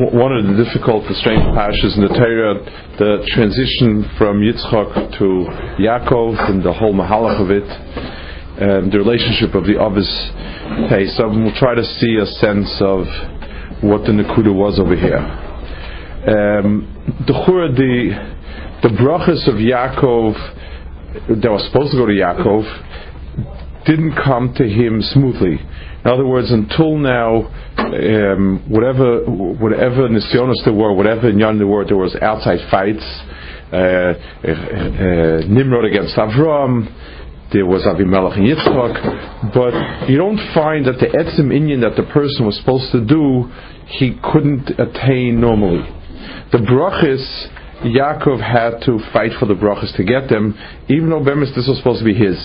one of the difficult the strange parashas in the Torah. The transition from Yitzchak to Yaakov and the whole mahalach of it, and the relationship of the Avis So we'll try to see a sense of what the Nakuda was over here. Um, the Chura, the the brachas of Yaakov that was supposed to go to Yaakov didn't come to him smoothly. In other words, until now, um, whatever whatever nisyonos there were, whatever inyan there were, there was outside fights. Uh, uh, uh, Nimrod against Avram. There was Avimelech and Yitzchak, but you don't find that the etzim inyan that the person was supposed to do, he couldn't attain normally. The brachis, Yaakov had to fight for the brachis to get them, even though Bemis this was supposed to be his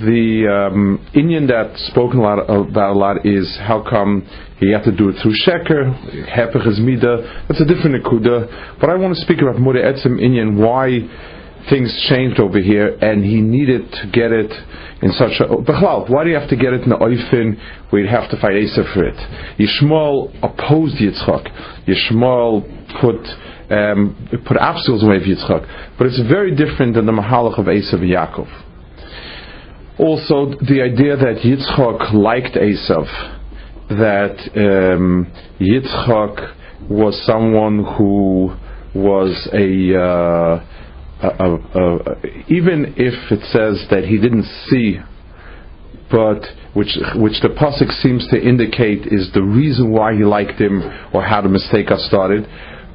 the um, inyan that's spoken a lot about a lot is how come he had to do it through Sheker, Hepech. That's a different Akuda. But I want to speak about Mure Etzim inyan, why things changed over here, and he needed to get it in such a. Bechlal, why do you have to get it in the Oifin where you have to fight Asa for it? Yishmael opposed Yitzchak. Yishmael put. Um, put obstacles in the way of Yitzchak, but it's very different than the Mahalach of Esav Yaakov. Also, the idea that Yitzchak liked Esav, that um, was someone who was a, uh, a, a, a, even if it says that he didn't see, but which which the pasuk seems to indicate is the reason why he liked him or how the mistake got started.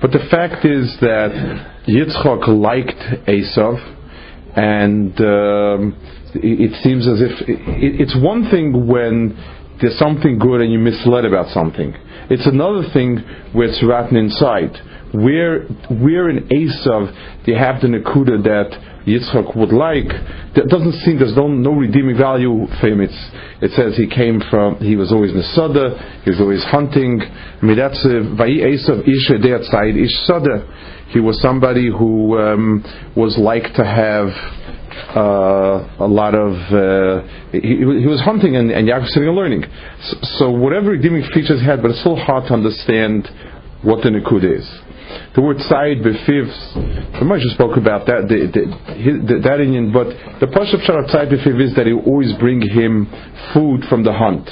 But the fact is that Yitzchak liked Esav, and um, it seems as if it's one thing when there's something good and you misled about something. It's another thing where it's rotten inside. Where, where in Esav they have the Nakuda that Yitzchak would like, that doesn't seem there's no, no redeeming value for him. It's, it says he came from, he was always Nesada, he was always hunting. I mean, that's Vayi Esav Ish Ish Sada. He was somebody who um, was like to have uh, a lot of uh, he, he, was hunting and, and Yaakov sitting and learning. So, so, whatever redeeming features he had, but it's still hard to understand what the Nikud is. The word Said Befiv, the Moshe spoke about that, the, the, the, that inyan, but the Pashup of Said Befiv is that he always bring him food from the hunt.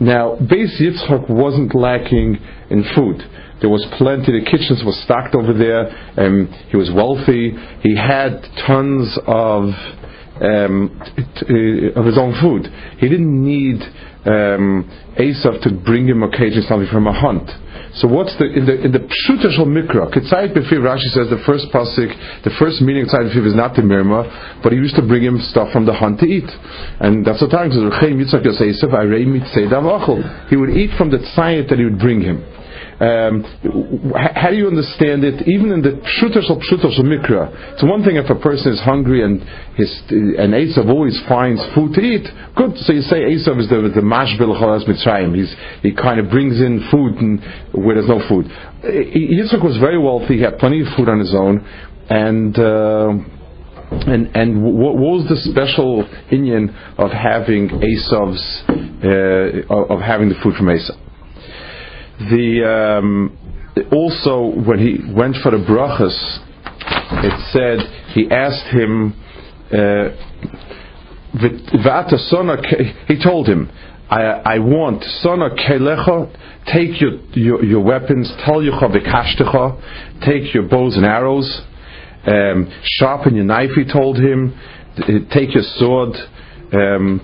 Now, Beis Yitzchak wasn't lacking in food. There was plenty. The kitchens were stocked over there. Um, he was wealthy. He had tons of um, t- uh, of his own food. He didn't need um, Esav to bring him occasionally something from a hunt. So what's the in the in the Pshuta Shal Mikra? Ketzayit Befiv Rashi says the first pasuk, the first meaning Ketzayit Befiv is not the Mirma, but he used to bring him stuff from the hunt to eat, and that's the time says He would eat from the tzayit that he would bring him. Um, how do you understand it? Even in the pshutas of pshutas of mikra, it's one thing if a person is hungry and his and Esav always finds food to eat. Good. So you say Esav is the the mashbil chalas mitzrayim. He's he kind of brings in food and where there's no food. Yitzchak was very wealthy. He had plenty of food on his own, and. Uh, and and what, was the special opinion of having Esav's uh, of having the food from Esav? The um, also when he went for the brachas, it said he asked him. Uh, he told him, I, I want sona kelecha, take your, your, your weapons, telyecha v'kashtecha, take your bows and arrows, um, sharpen your knife, he told him, take your sword, um,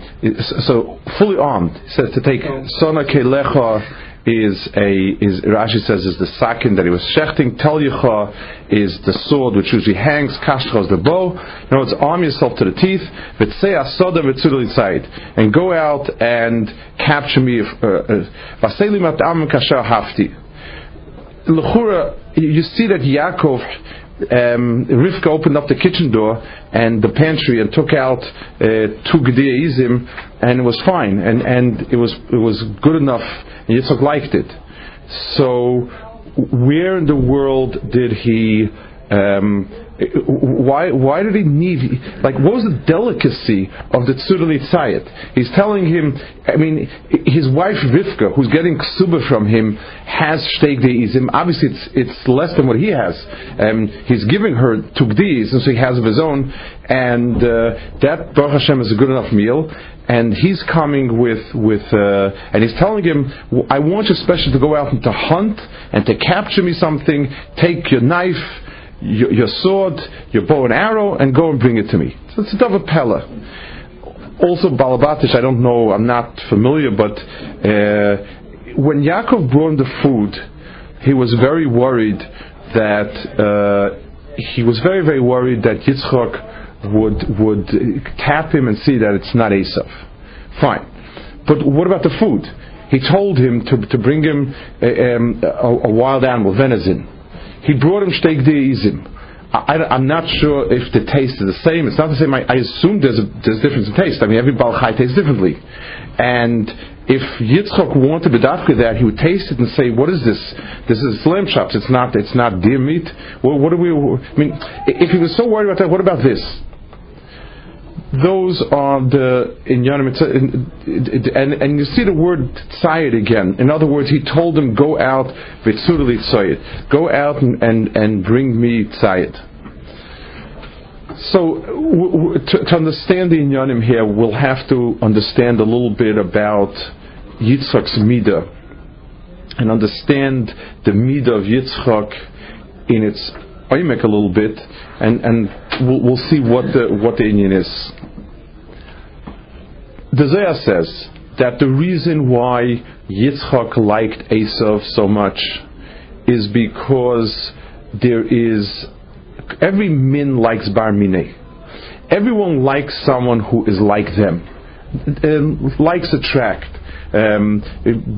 so fully armed. He says to take sona kelecha is a is Rashi says is the sakin that he was shechting. Tel Yecha is the sword which usually hangs. Kashcha is the bow. You know, it's arm yourself to the teeth. V'tzei asoda inside and go out and capture me. Uh, uh, Vaseli matam kasher hafti. Lechura, you see that Yaakov um, Rivka opened up the kitchen door and the pantry and took out uh, two Gedir Izim, and it was fine, and, and it was it was good enough, and Yitzchak liked it. So, where in the world did he? Um, why why did he need like what was the delicacy of the Tzurli Tzayit? He's telling him I mean his wife Rivka, who's getting ksuba from him, has shteik deizim. Obviously it's it's less than what he has. Um, he's giving her tukdiz and so he has of his own and uh, that Baruch Hashem is a good enough meal and he's coming with with uh, and he's telling him, I want you especially to go out and to hunt and to capture me something. Take your knife, your, your sword, your bow and arrow, and go and bring it to me. So it's a Davar Pella. Also, Balabatish, I don't know, I'm not familiar, but uh, when Yaakov brought the food, he was very worried that uh, he was very very worried that Yitzchak would would tap him and see that it's not Esav. Fine, but what about the food? He told him to, to bring him a, um, a, a wild animal, venison. He brought him steak deizim. I, am not sure if the taste is the same. It's not the same. I, I assume there's a there's a difference in taste. I mean, every balchai tastes differently. And if Yitzchok wanted bedafka that, he would taste it and say, "What is this? This is lamb chops. It's not. It's not deer meat. Well, what do we? I mean, if he was so worried about that, what about this? Those are the inyanim, uh, and and you see the word tzayid again. In other words, he told them, "Go out v'tzurli tzayid, go out and, and, and bring me tzayid." So, w- w- to, to, understand the inyanim here, we'll have to understand a little bit about Yitzchak's midah, and understand the midah of Yitzchak in its oimek a little bit, and, and we'll, we'll see what the what the inyan is. The Zohar says that the reason why Yitzchak liked Esav so much is because there is every min likes bar mine. Everyone likes someone who is like them. And likes attract. Um,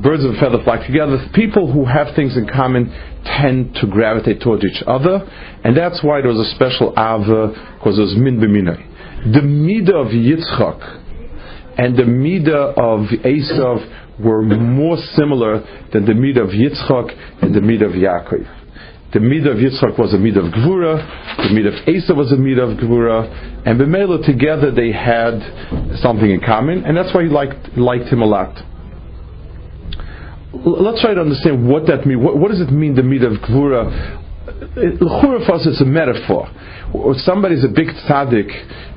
birds of a feather flock together. People who have things in common tend to gravitate towards each other, and that's why there was a special ava because it was min b'minay. The midah of Yitzchak and the midah of Esav were more similar than the midah of Yitzchak and the midah of Yaakov. The midah of Yitzchak was a midah of Gvura, the midah of Esav was a midah of Gvura, and Bemela together they had something in common, and that's why he liked, liked him a lot. Let's try to understand what that means. What, what does it mean, the midah of Gvura? L'chura for us is a metaphor. Somebody's a big tzaddik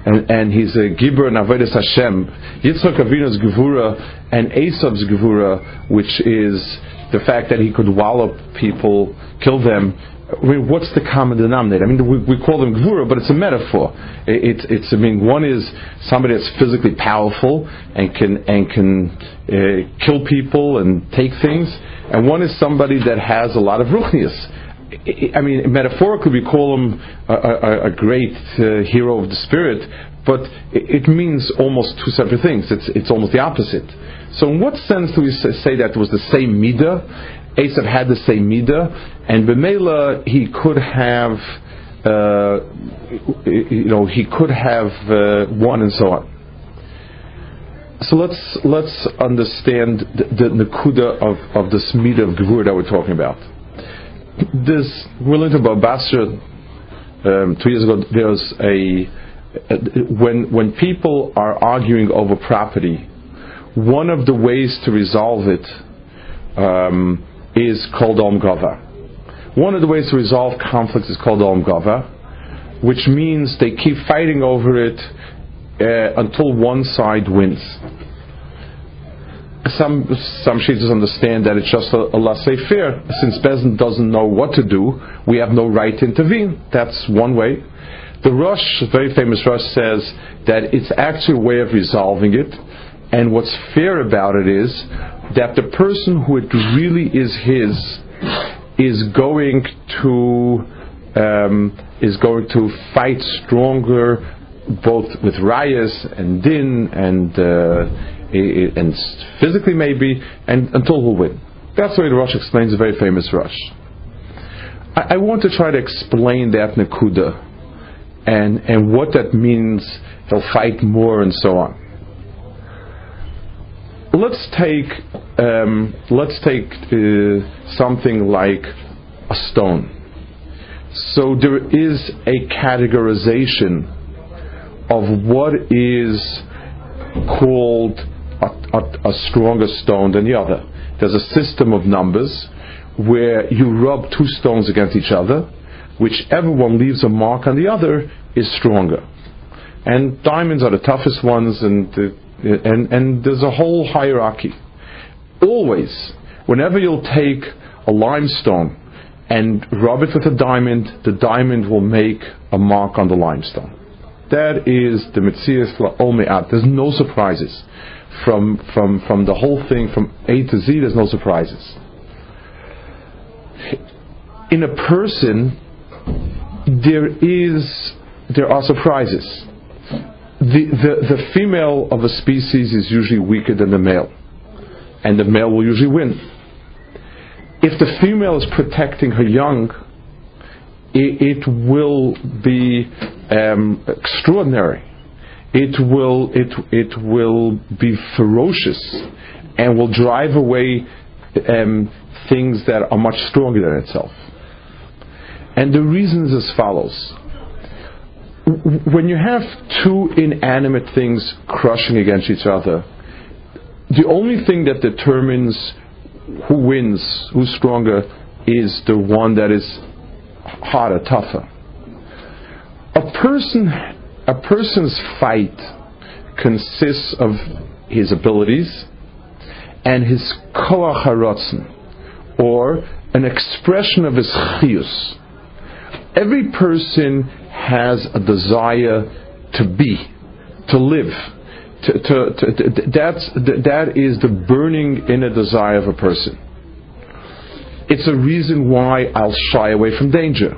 and, and he's a gibber and avodas Hashem. Yitzchak Avinu's gevura and Esav's gevura, which is the fact that he could wallop people, kill them. Mean, what's the common denominator? I mean, we, we call them gevura, but it's a metaphor. It, it, it's, I mean, one is somebody that's physically powerful and can and can uh, kill people and take things, and one is somebody that has a lot of ruchnias I mean, metaphorically, we call him a, a, a great uh, hero of the spirit, but it, it, means almost two separate things. It's, it's almost the opposite. So, in what sense do we say that was the same midah? Esav had the same midah, and Bemela he could have, uh, you know, he could have uh, one and so on. So let's let's understand the, the nakuda of, of this midah of gevur that we're talking about this we learned about Basra um, two years ago. There's a when when people are arguing over property, one of the ways to resolve it um, is called Om Gava. One of the ways to resolve conflicts is called Om Gava, which means they keep fighting over it uh, until one side wins some some sheitas understand that it's just a, a laissez-faire. Since Bezin doesn't know what to do, we have no right to intervene. That's one way. The Rosh, very famous Rosh, says that it's actually a way of resolving it. And what's fair about it is that the person who it really is his is going to um, is going to fight stronger, both with rayas and din and. Uh, and physically maybe, and until he'll win. That's the way the explains a very famous Rosh. I, I want to try to explain that Nakuda and, and what that means. He'll fight more and so on. Let's take um, let's take uh, something like a stone. So there is a categorization of what is called a, a, a stronger stone than the other. There's a system of numbers where you rub two stones against each other, whichever one leaves a mark on the other is stronger. And diamonds are the toughest ones, and, and, and there's a whole hierarchy. Always, whenever you'll take a limestone and rub it with a diamond, the diamond will make a mark on the limestone. That is the Metzias La'ome'at. There's no surprises. From, from, from the whole thing, from A to Z, there's no surprises. In a person, there is there are surprises. The, the, the female of a species is usually weaker than the male, and the male will usually win. If the female is protecting her young, it, it will be um, extraordinary. It will, it, it will be ferocious and will drive away um, things that are much stronger than itself. And the reason is as follows. When you have two inanimate things crushing against each other, the only thing that determines who wins, who's stronger, is the one that is harder, tougher. A person, a person's fight consists of his abilities and his koach or an expression of his chiyus. Every person has a desire to be, to live. To, to, to, that's, that is the burning inner desire of a person. It's a reason why I'll shy away from danger.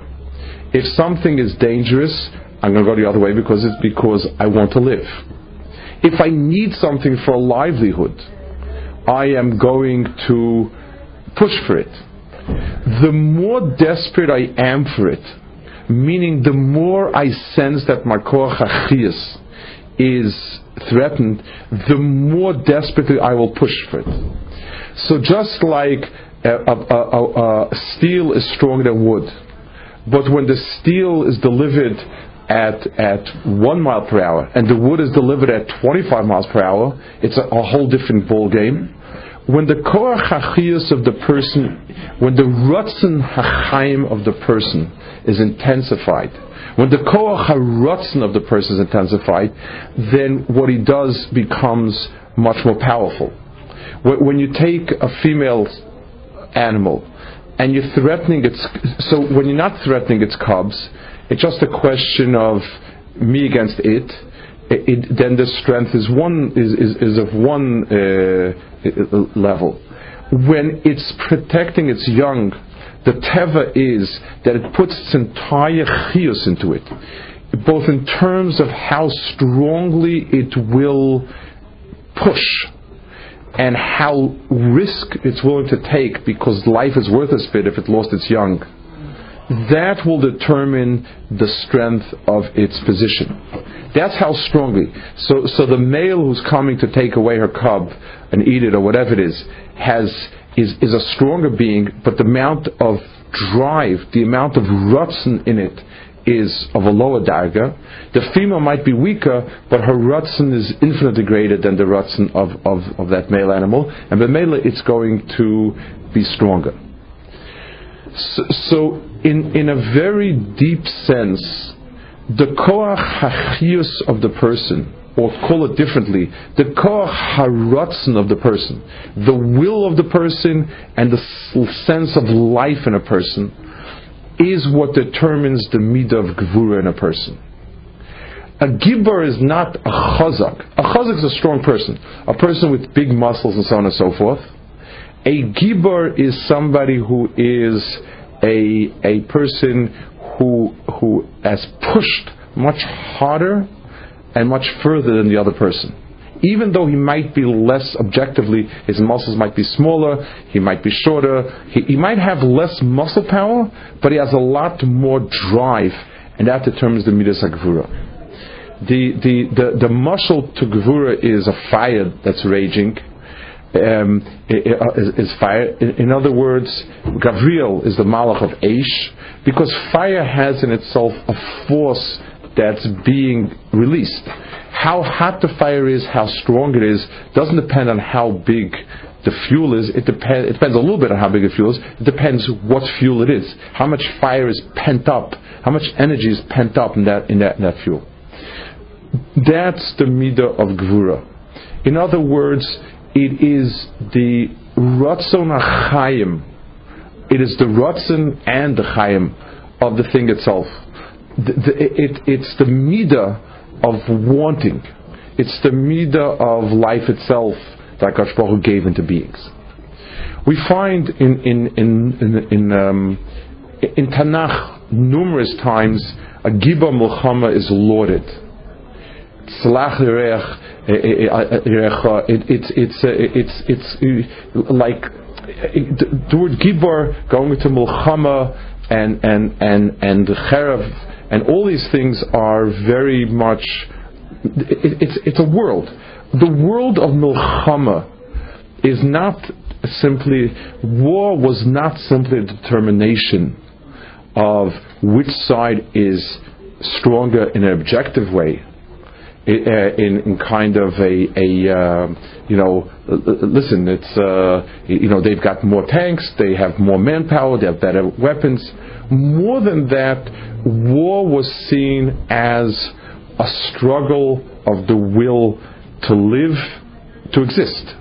If something is dangerous, I'm going to go the other way because it's because I want to live. If I need something for a livelihood, I am going to push for it. The more desperate I am for it, meaning the more I sense that my koach is threatened, the more desperately I will push for it. So just like a, a, a, steel is stronger than wood, but when the steel is delivered at at one mile per hour and the wood is delivered at 25 miles per hour, it's a, a whole different ball game when the koach of the person, when the rutzen hachaim of the person is intensified, when the koach harutzen of the person is intensified, then what he does becomes much more powerful. When you take a female animal and you're threatening its, so when you're not threatening its cubs, it's just a question of me against it it, then the strength is one is, is, is of one uh, level. When it's protecting its young, the teva is that it puts its entire chius into it, both in terms of how strongly it will push and how risk it's willing to take because life is worth a spit if it lost its young that will determine the strength of its position. That's how strongly. So, so the male who's coming to take away her cub and eat it or whatever it is has is, is a stronger being, but the amount of drive, the amount of rutzen in it is of a lower darga. The female might be weaker, but her rutzen is infinitely greater than the rutzen of, of, of that male animal, and the male it's going to be stronger. So, so in, in a very deep sense, the koach hachius of the person, or call it differently, the koach haratzen of the person, the will of the person and the sense of life in a person, is what determines the midah of gvura in a person. A gibber is not a chazak. A chazak is a strong person, a person with big muscles and so on and so forth. A gibber is somebody who is a, a person who, who has pushed much harder and much further than the other person. even though he might be less objectively, his muscles might be smaller, he might be shorter, he, he might have less muscle power, but he has a lot more drive, and that determines the midas gvura. The, the, the, the muscle to gvura is a fire that's raging, um, is, is, fire. In, in, other words, Gavriel is the malach of Aish, because fire has in itself a force that's being released. How hot the fire is, how strong it is, doesn't depend on how big the fuel is. It, depend, it depends a little bit on how big the fuel is. It depends what fuel it is, how much fire is pent up, how much energy is pent up in that in that, in that fuel. That's the midah of gvura. In other words, it is the ratzon achayim. It is the ratzon and the chayim of the thing itself. The, it, it's the midah of wanting. It's the midah of life itself that Baruch gave into beings. We find in in in in, in, um, in Tanakh numerous times a Giba Mulchama is lauded. Slach eh, eh, eh, uh, uh, it's it's uh, it's it's like the word Gibor going to Mulchama and and and and the Cherev and all these things are very much it, it's it's a world. The world of Milchama is not simply war was not simply a determination of which side is stronger in an objective way uh, in, in kind of a, a uh, you know, listen, it's, uh, you know, they've got more tanks, they have more manpower, they have better weapons. More than that, war was seen as a struggle of the will to live, to exist.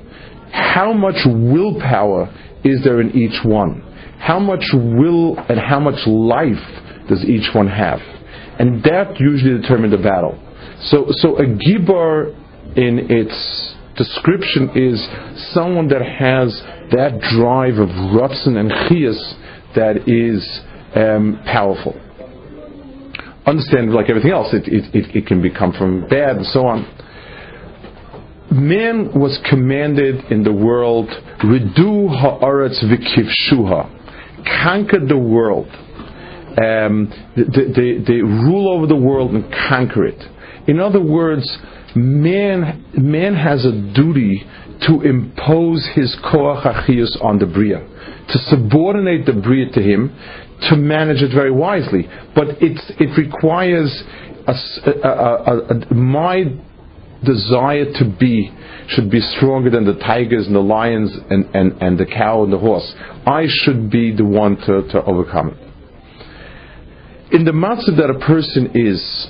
How much willpower is there in each one? How much will and how much life does each one have? And that usually determined the battle. So, so a gibar in its description is someone that has that drive of rutzen and chias that is um, powerful. Understand, like everything else, it, it, it, it can become from bad and so on. Man was commanded in the world, Ridu ha'aretz v'kivshuha, conquer the world. Um, they, they, they rule over the world and conquer it. In other words, man, man has a duty to impose his koach achius on the bria, to subordinate the bria to him, to manage it very wisely. But it requires a, a, a, my desire to be should be stronger than the tigers and the lions and, and, and the cow and the horse. I should be the one to, to overcome it. In the matzah that a person is,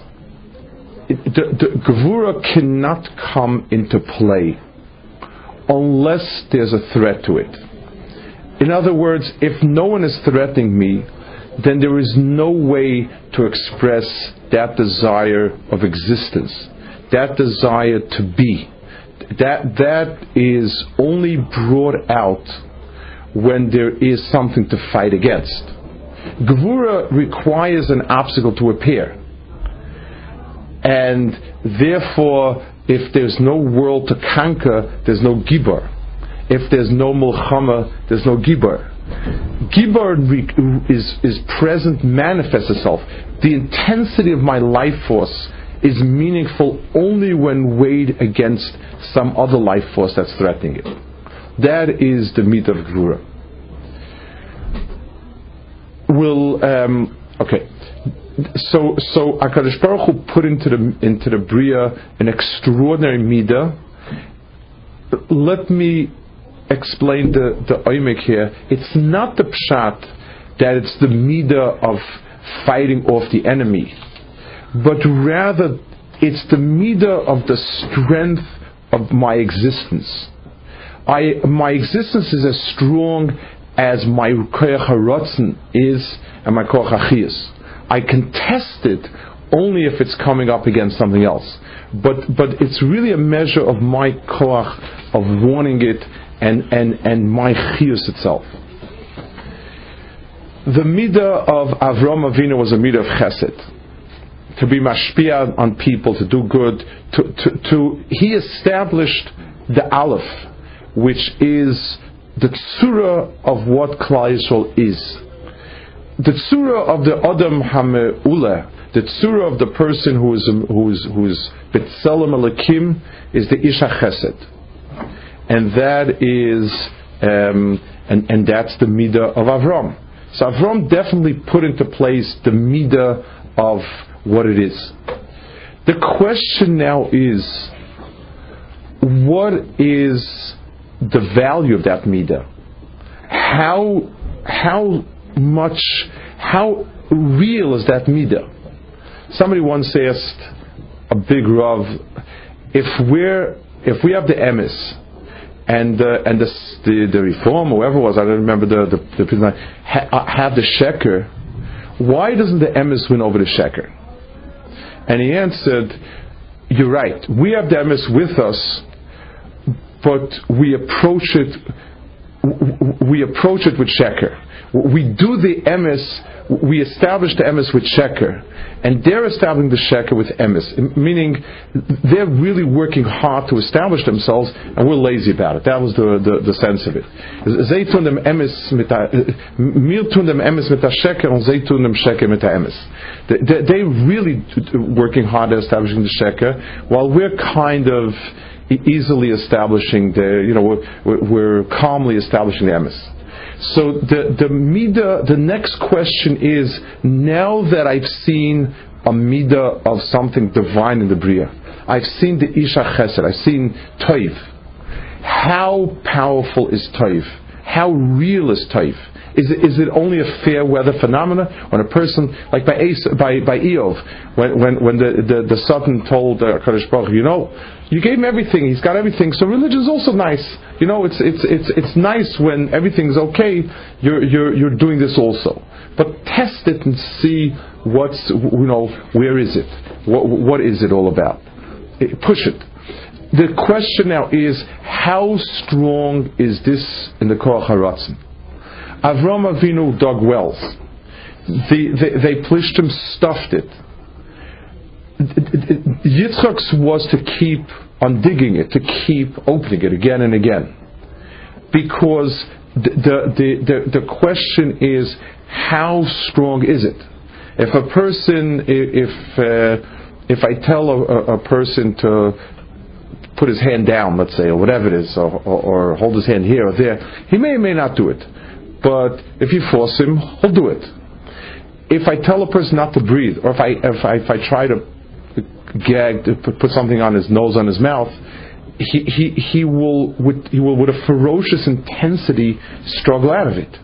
the, the Gevura cannot come into play unless there's a threat to it. In other words, if no one is threatening me, then there is no way to express that desire of existence, that desire to be. That, that is only brought out when there is something to fight against. Gevura requires an obstacle to appear. And therefore, if there's no world to conquer, there's no Gibor. If there's no Mulchama, there's no Gibor. Gibor is, is present, manifests itself. The intensity of my life force is meaningful only when weighed against some other life force that's threatening it. That is the Gvura. Will um, okay so so Hakadosh Baruch Hu put into the into the bria an extraordinary midah. Let me explain the the oimik here. It's not the pshat that it's the midah of fighting off the enemy, but rather it's the midah of the strength of my existence. I my existence is as strong as my koyach is and my koyach I can test it only if it's coming up against something else. But but it's really a measure of my koach of wanting it and and and my chiyus itself. The midah of Avram Avinu was a midah of chesed. to be mashpia on people, to do good. To, to, to he established the aleph, which is the tsura of what Klal Yisrael is. The tsura of the Adam Hame'ula, the tsura of the person who is who is who is Elakim, is the Isha Chesed, and that is um, and and that's the midah of Avram. So Avram definitely put into place the midah of what it is. The question now is, what is the value of that midah? How how much how real is that midah? Somebody once asked a big rav, if we're if we have the emes and uh, and the, the, the reform, whoever it was, I don't remember the the, the ha, uh, have the sheker. Why doesn't the emes win over the sheker? And he answered, "You're right. We have the emes with us, but we approach it. We approach it with sheker. We do the emes we establish the emes with sheker, and they're establishing the sheker with emes, meaning they're really working hard to establish themselves, and we're lazy about it. That was the, the, the sense of it. They tun dem emes uh, tun dem emes sheker, and they tun dem sheker emes. They're really working hard at establishing the sheker, while we're kind of easily establishing the, you know, we're, we're calmly establishing the emes. So the the midah, the next question is: Now that I've seen a midah of something divine in the bria, I've seen the isha chesed, I've seen toiv. How powerful is toiv? How real is toiv? Is it, is it only a fair weather phenomena when a person, like by by by Iyov, when when, when the, the, the Satan told uh, Baruch, you know, you gave him everything, he's got everything, so religion is also nice. You know, it's it's it's it's nice when everything's okay. You're you're you're doing this also, but test it and see what's you know where is it? What what is it all about? It, push it. The question now is how strong is this in the Korach Haratzin? Avram Avinu dug wells. The, they, they him, stuffed it. Yitzchak's was to keep on digging it, to keep opening it again and again. Because the, the, the, the question is, how strong is it? If a person, if, uh, if I tell a, a, person to put his hand down, let's say, or whatever it is, or, or, or hold his hand here or there, he may or may not do it. But if you force him, he'll do it. If I tell a person not to breathe, or if I if I, if I try to gag, to put something on his nose, on his mouth, he, he, he will with he will with a ferocious intensity struggle out of it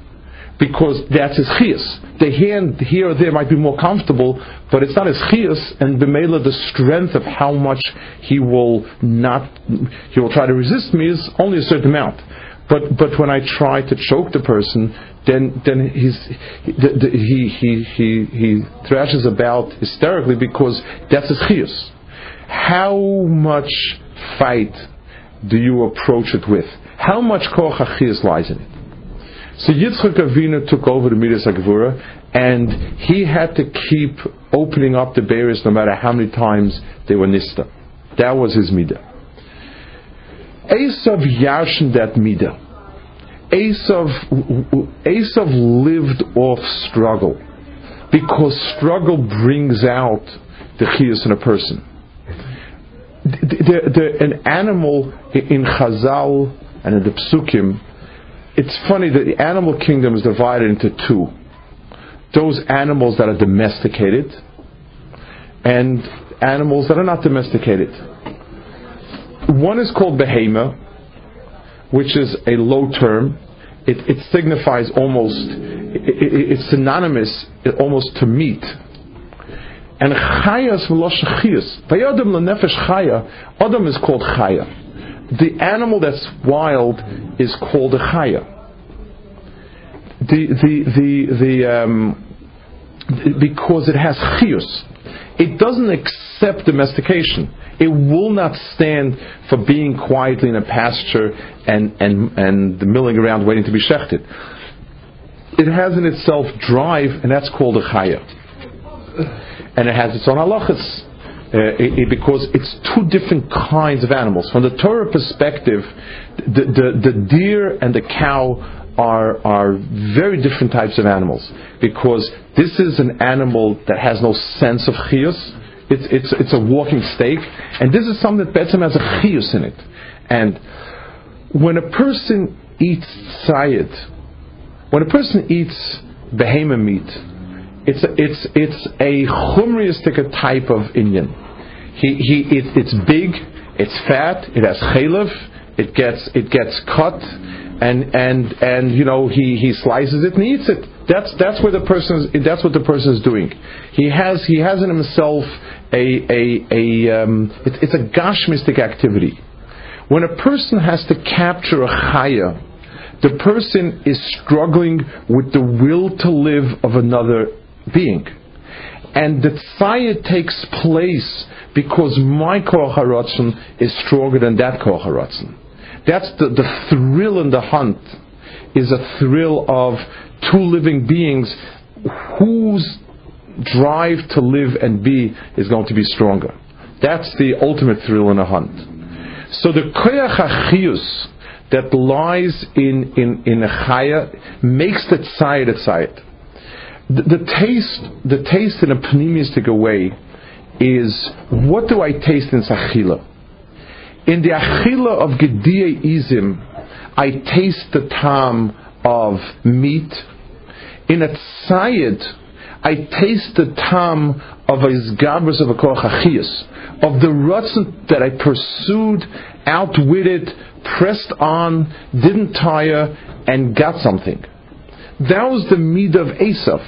because that's his chiyas. The hand here or there might be more comfortable, but it's not his chiyas, and b'meila the strength of how much he will not, he will try to resist me is only a certain amount. But but when I try to choke the person, then then he's he he he he, he thrashes about hysterically because that's his chiyus. How much fight do you approach it with? How much koch achiyus lies in it? So Yitzchak Avinu took over the Midas Agvura, and he had to keep opening up the barriers no matter how many times they were nista. That was his midah. Esav yarshin that midah. Esav, Esav lived off struggle because struggle brings out the chiyus in a person. The, the, the, an animal in Chazal and in the Psukim, it's funny that the animal kingdom is divided into two. Those animals that are domesticated and animals that are not domesticated. One is called behema, which is a low term. It, it signifies almost, it, it, it's synonymous almost to meat. And chayas v'losh chiyas. Vayadam lenefesh chaya. Adam is called chaya. The animal that's wild is called a chaya. The the the the um, because it has chiyus. It doesn't accept domestication. It will not stand for being quietly in a pasture and, and, and milling around waiting to be shechted. It has in itself drive, and that's called a chaya. and it has its own halachas. Uh, it, it, because it's two different kinds of animals. From the Torah perspective, the, the, the deer and the cow are, are very different types of animals because this is an animal that has no sense of chius. It's, it's, it's a walking stake, and this is something that Betzim has a chius in it. And when a person eats tzayid, when a person eats behemoth meat, it's a, it's it's a chumriistic type of inyan. He he it, it's big, it's fat, it has chaylev, it gets it gets cut, and and and you know he he slices it and eats it. That's that's where the person is, that's what the person is doing. He has he has in himself a a a um, it, it's a gashmistic activity. When a person has to capture a chaya, the person is struggling with the will to live of another being. And the tzayah takes place because my haratzon is stronger than that haratzon. That's the, the thrill in the hunt, is a thrill of two living beings whose drive to live and be is going to be stronger. That's the ultimate thrill in a hunt. So the koyach achiyus that lies in, in, in a chaya makes the tzayit a tzayit. The, the, taste, the taste in a pneumistic way is what do I taste in sachila? In the achila of Izim, I taste the tam of meat. In a tzayid, I taste the tam of a izgabras of a koach of the rutzen that I pursued, outwitted, pressed on, didn't tire, and got something. That was the mead of Esav.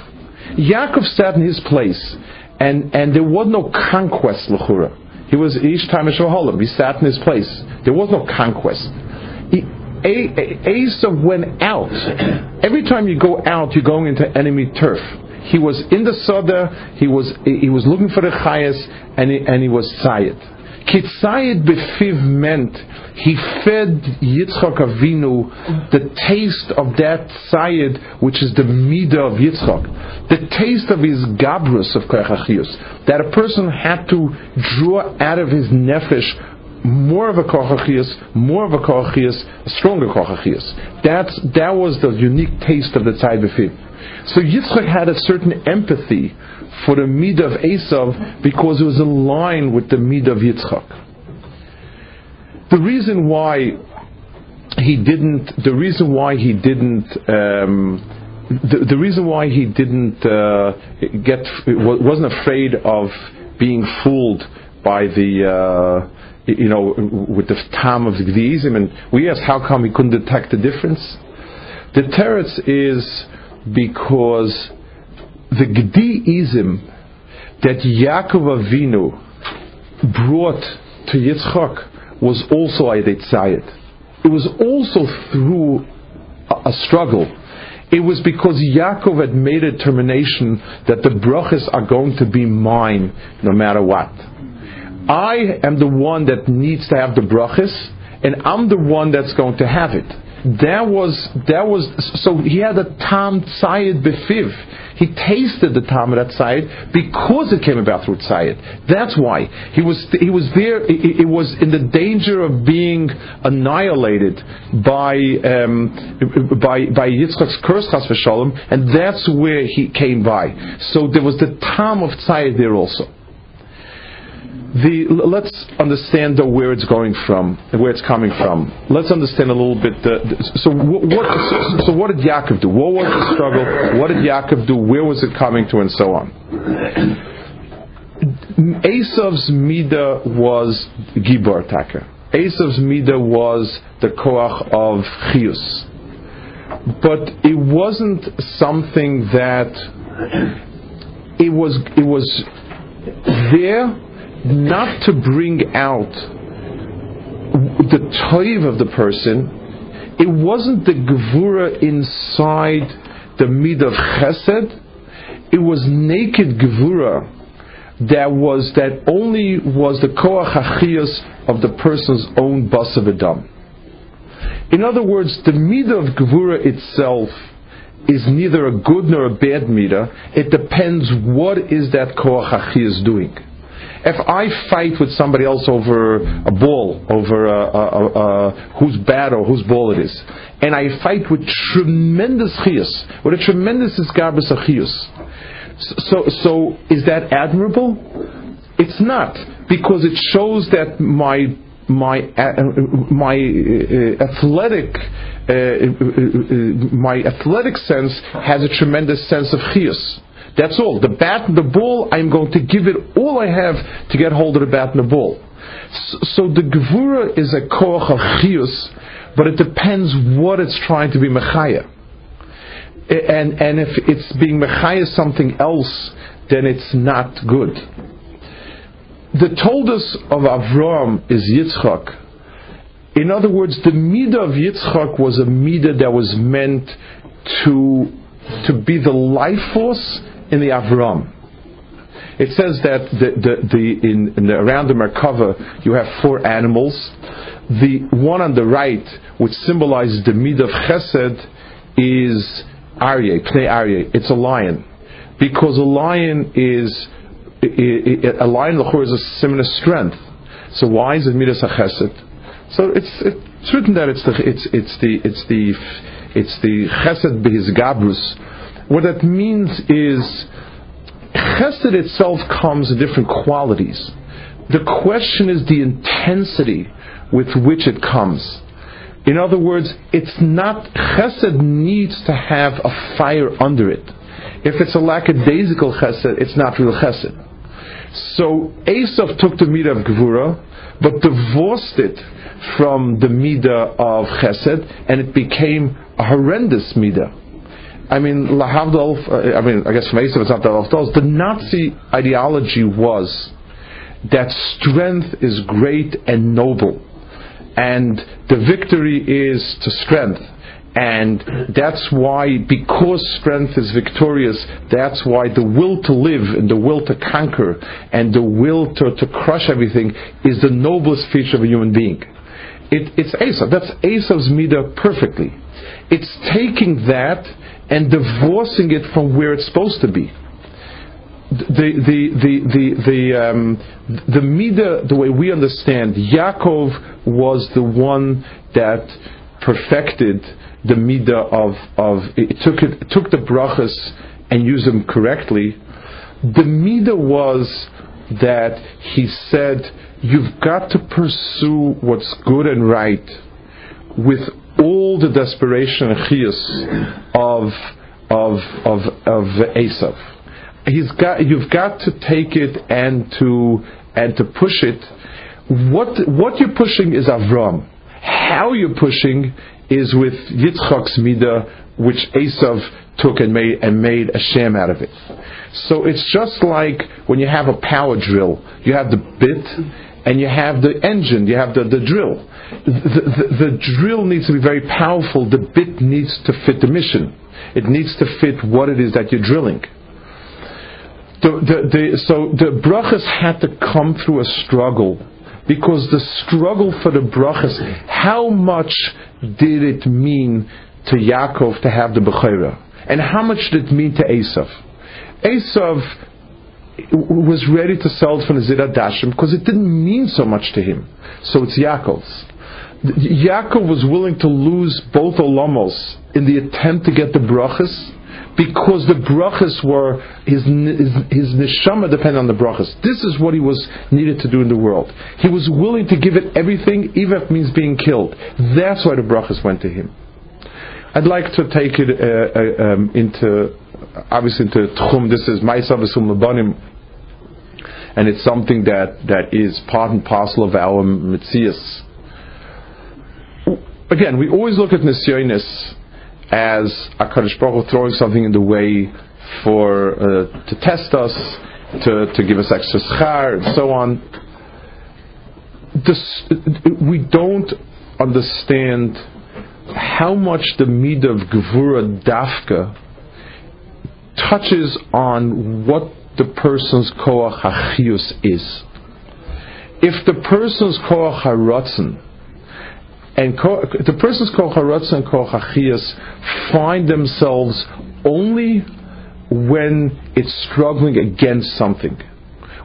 Yaakov sat in his place, and, and there was no conquest, Lechura. He was each time a Shohalim. He sat in his place. There was no conquest. Esav went out. Every time you go out, you're going into enemy turf. He was in the Soda, he was, he was looking for the Chayas, and he, and he was Tzayit. Kitzayit befiv meant he fed Yitzchak Avinu the taste of that tzayid, which is the midah of Yitzchak, the taste of his gabrus of kochachius, that a person had to draw out of his nefesh more of a kochachius, more of a kochachius, a stronger kochachius. That's that was the unique taste of the tzayid befiv. So Yitzchak had a certain empathy for the mid of Esav because it was in line with the mid of Yitzchak. The reason why he didn't, the reason why he didn't, um, the, the, reason why he didn't uh, get, wasn't afraid of being fooled by the, uh, you know, with the tam of the Gdizim, and we asked how come he couldn't detect the difference. The teretz is because the Gdiizim that Yaakov Avinu brought to Yitzchak was also a Tzayit. It was also through a, a struggle. It was because Yaakov had made a determination that the brachas are going to be mine no matter what. I am the one that needs to have the brachas, and I'm the one that's going to have it. That was that was so he had a tam tzayid befiv. He tasted the tam of that tzayid because it came about through tzayid. That's why he was he was there. It, was in the danger of being annihilated by um, by by Yitzchak's curse chas v'shalom, and that's where he came by. So there was the tam of tzayid there also the, let's understand the, where it's going from, where it's coming from. Let's understand a little bit. The, the, so, what, so, so, what did Yaakov do? What was the struggle? What did Yaakov do? Where was it coming to, and so on? Esav's mida was gibor taka. Esav's mida was the koach of chius, but it wasn't something that it was. It was there not to bring out the toiv of the person. It wasn't the gevura inside the mid of chesed. It was naked gevura that was that only was the koach achiyas of the person's own basav In other words, the mid of gevura itself is neither a good nor a bad midah. It depends what is that koach is doing. If I fight with somebody else over a ball, over a, a, a, whose bat or whose ball it is, and I fight with tremendous chiyus, with a tremendous isgarbus of chiyus, so, so is that admirable? It's not because it shows that my my uh, my uh, athletic uh, uh, uh, my athletic sense has a tremendous sense of chiyus. That's all. The bat and the ball, I'm going to give it all I have to get hold of the bat and the ball. So, the gevura is a koach of chiyus, but it depends what it's trying to be mechaya. And, and if it's being mechaya something else, then it's not good. The toldus of Avram is Yitzchak. In other words, the midah of Yitzchak was a midah that was meant to, to be the life force in the Avram. It says that the, the, the, in, in the, around the Merkava you have four animals. The one on the right, which symbolizes the midah of Chesed, is Aryeh, Pnei Aryeh. It's a lion, because a lion is a lion is a similar strength. So why is it midas chesed? So it's it's written that it's the it's it's the it's the it's the chesed behis gabrus. What that means is chesed itself comes in different qualities. The question is the intensity with which it comes. In other words, it's not chesed needs to have a fire under it. If it's a lackadaisical chesed, it's not real chesed. So Esav took the midah of gevura, but divorced it from the midah of chesed, and it became a horrendous midah. I mean, lahavdol. Uh, I mean, I guess from Esav it's not the The Nazi ideology was that strength is great and noble and the victory is to strength. And that's why, because strength is victorious, that's why the will to live and the will to conquer and the will to, to crush everything is the noblest feature of a human being. It, it's Esav. That's Esav's midah perfectly. It's taking that and divorcing it from where it's supposed to be the the the the the um, the the way we understand, Yaakov was the one that perfected the midah of of it took it took the brachas and used them correctly. The midah was that he said, "You've got to pursue what's good and right with all the desperation and chias of of of of Esav." he's got you've got to take it and to and to push it. What what you're pushing is Avram. How you're pushing is with Yitzchak's midah, which Esav took and made and made a sham out of it. So it's just like when you have a power drill, you have the bit and you have the engine, you have the, the drill. The, the, the drill needs to be very powerful, the bit needs to fit the mission. It needs to fit what it is that you're drilling the, the, the, so the brachas had to come through a struggle because the struggle for the brachas, how much did it mean to Yaakov to have the Bechora? And how much did it mean to Esav? Esav was ready to sell it from the Dashim because it didn't mean so much to him. So it's Yaakov's. Yaakov was willing to lose both olamos in the attempt to get the brachas because the brachas were his, his, his neshama depended on the brachas. This is what he was needed to do in the world. He was willing to give it everything, even if it means being killed. That's why the brachas went to him. I'd like to take it uh, uh, um, into obviously into tchum. This is Ma'aseh Avos Siman Labanim, and it's something that, that is part and parcel of our mitzias. Again, we always look at nisyonis as HaKadosh Baruch Hu throwing something in the way for uh, to test us, to, to give us extra schar, and so on. This, we don't understand how much the midah of Gevura Dafka touches on what the person's koach hachius is. If the person's koach haratzin And ko- the person's kocharatz and kochachias find themselves only when it's struggling against something.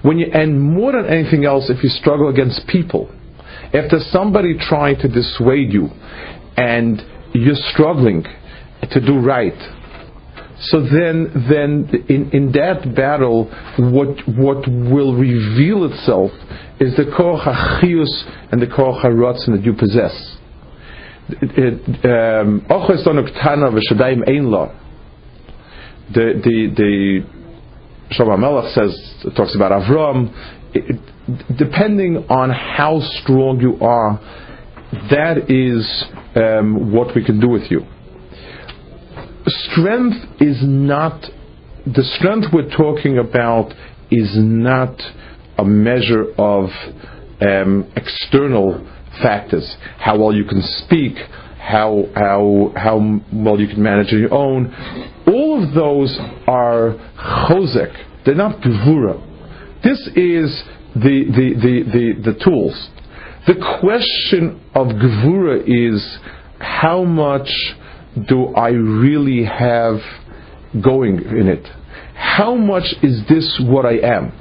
When you, and more than anything else, if you struggle against people, if there's somebody trying to dissuade you, and you're struggling to do right, so then, then in, in that battle, what what will reveal itself is the koach hachius and the koach haratzin that you possess. The the the Shlomo Melech says talks about Avram. It, depending on how strong you are, that is um, what we can do with you strength is not the strength we're talking about is not a measure of um, external factors. How well you can speak, how how how well you can manage on your own. All of those are chozek. They're not gevura. This is the the, the, the, the tools. The question of gevura is how much do I really have going in it? How much is this what I am?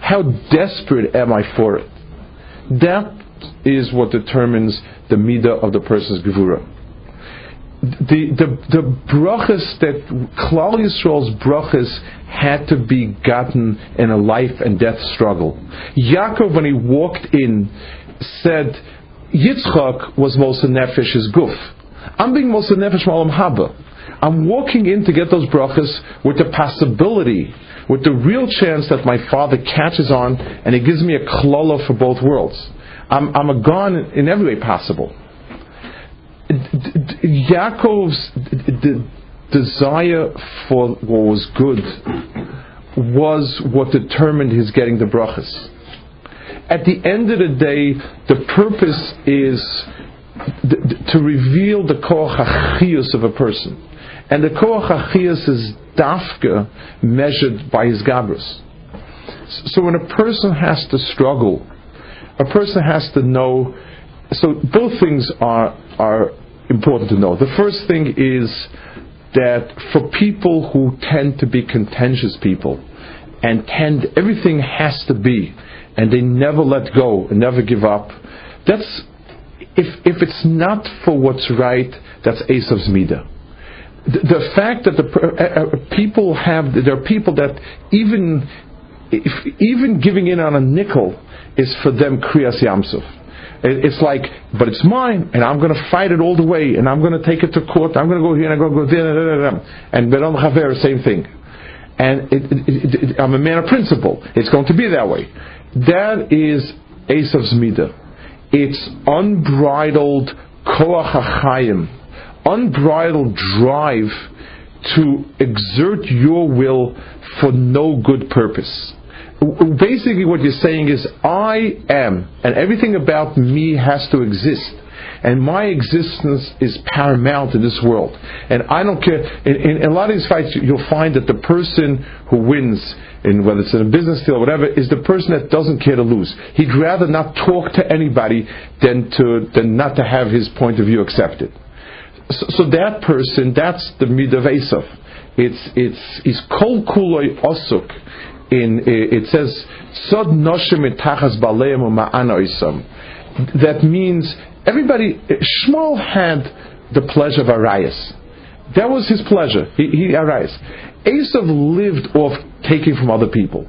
How desperate am I for it? That is what determines the midah of the person's gevura. The the the brachas that Klal Yisrael's brachas had to be gotten in a life and death struggle. Yaakov, when he walked in, said Yitzchak was Moser Nefesh's guf. I'm being Moser Nefesh Malam Haba. I'm walking in to get those brachas with the possibility, with the real chance that my father catches on and he gives me a klola for both worlds. I'm, I'm a gone in every way possible. Yaakov's desire for what was good was what determined his getting the brachas. At the end of the day, the purpose is to reveal the koach of a person. And the koach is dafka measured by his gabras. So when a person has to struggle, a person has to know. So both things are are important to know. The first thing is that for people who tend to be contentious people and tend everything has to be and they never let go and never give up, that's if, if it's not for what's right, that's Esav's Midah. The, fact that the uh, uh, people have, there are people that even, if, even giving in on a nickel is for them Kriyas Yamsuf. It's like, but it's mine, and I'm going to fight it all the way, and I'm going to take it to court. I'm going to go here and I'm going to go there, and Beron Chaver, same thing. And it, it, it, I'm a man of principle. It's going to be that way. That is Esav's midah. It's unbridled koach unbridled drive to exert your will for no good purpose. Basically, what you're saying is, I am, and everything about me has to exist and my existence is paramount in this world. And I don't care. In, in, in, a lot of these fights, you'll find that the person who wins, in whether it's in a business deal or whatever, is the person that doesn't care to lose. He'd rather not talk to anybody than to than not to have his point of view accepted. So, so that person, that's the midav Esav. It's it's is kol kuloi osuk. In it says sod noshim etachas baleim That means everybody, eh, Shmuel had the pleasure of Arias. That was his pleasure. He, he Arias. Esav lived off taking from other people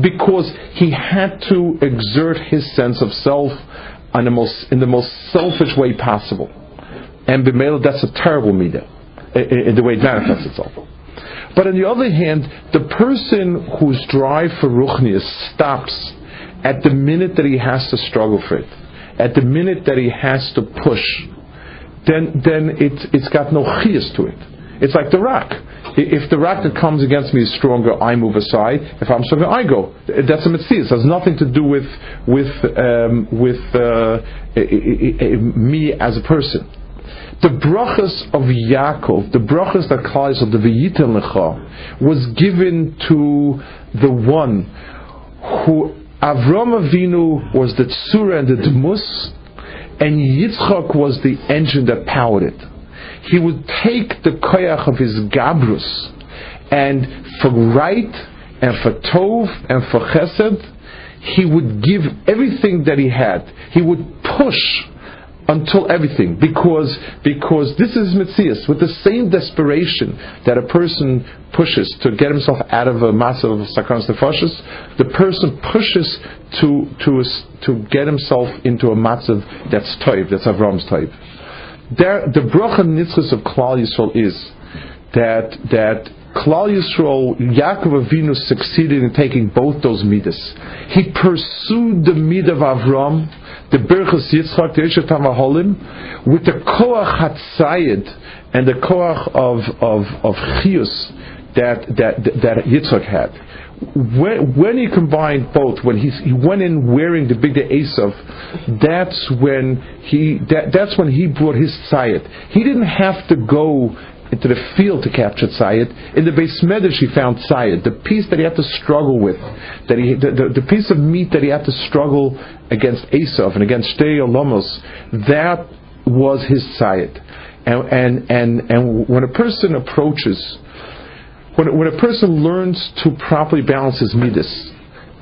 because he had to exert his sense of self in the most, in the most selfish way possible. And B'mela, that's a terrible in, in the way it manifests itself. But on the other hand, the person whose drive for ruchnius stops at the minute that he has to struggle for it at the minute that he has to push, then then it, it's got no chias to it. It's like the rock. If the rock that comes against me is stronger, I move aside. If I'm stronger, I go. That's a mitzvah. It has nothing to do with with um, with uh, me as a person. The brachas of Yaakov, the brachas that Klal of the V'yiten Lecha, was given to the one who Avram Avinu was the tzura and the dmus. and Yitzchak was the engine that powered it. He would take the koyach of his gabrus, and for right, and for tov, and for chesed, he would give everything that he had. He would push until everything because because this is mitzias with the same desperation that a person pushes to get himself out of a massive sakras nefashis, the person pushes to to to get himself into a matzav that's toiv, that's Avram's toiv. There, the bracha nitzchus of Klal Yisrael is that that Klal Yisrael, Yaakov Avinu succeeded in taking both those midas. He pursued the midah of Avram the Berchus Yitzchak, the Yishat Hamaholim, with the Koach Hatzayid and the Koach of, of, of Chius that, that, that Yitzchak had. When, when he combined both, when he, he went in wearing the big Esav, that's when he that, that's when he brought his tzayit. He didn't have to go into the field to capture tzayid. In the base medrash, he found tzayid, the piece that he had to struggle with, that he, the, the, the piece of meat that he had to struggle against Esav and against Shtei that was his tzayid. And, and, and, and when a person approaches, when, when a person learns to properly balance his midas,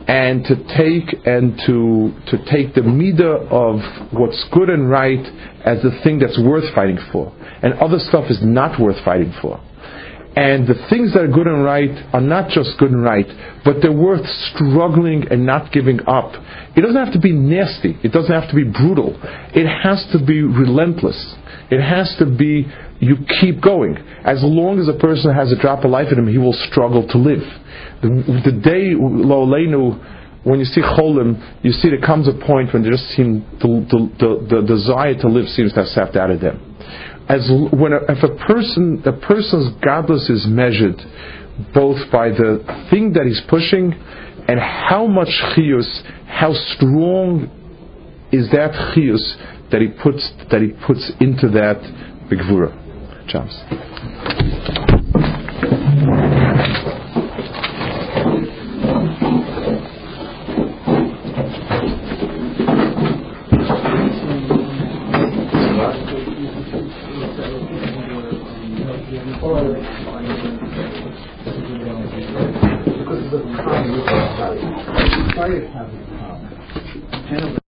and to take and to to take the midah of what's good and right as the thing that's worth fighting for, and other stuff is not worth fighting for. And the things that are good and right are not just good and right, but they're worth struggling and not giving up. It doesn't have to be nasty. It doesn't have to be brutal. It has to be relentless. It has to be you keep going. As long as a person has a drop of life in him, he will struggle to live. The, the day, lo when you see cholim, you see there comes a point when they just seem the, the, the, the desire to live seems to have sapped out of them. As when a, if a person a person's gadlus is measured both by the thing that he's pushing and how much chiyus, how strong is that chiyus that he puts that he puts into that bigvura. Chance.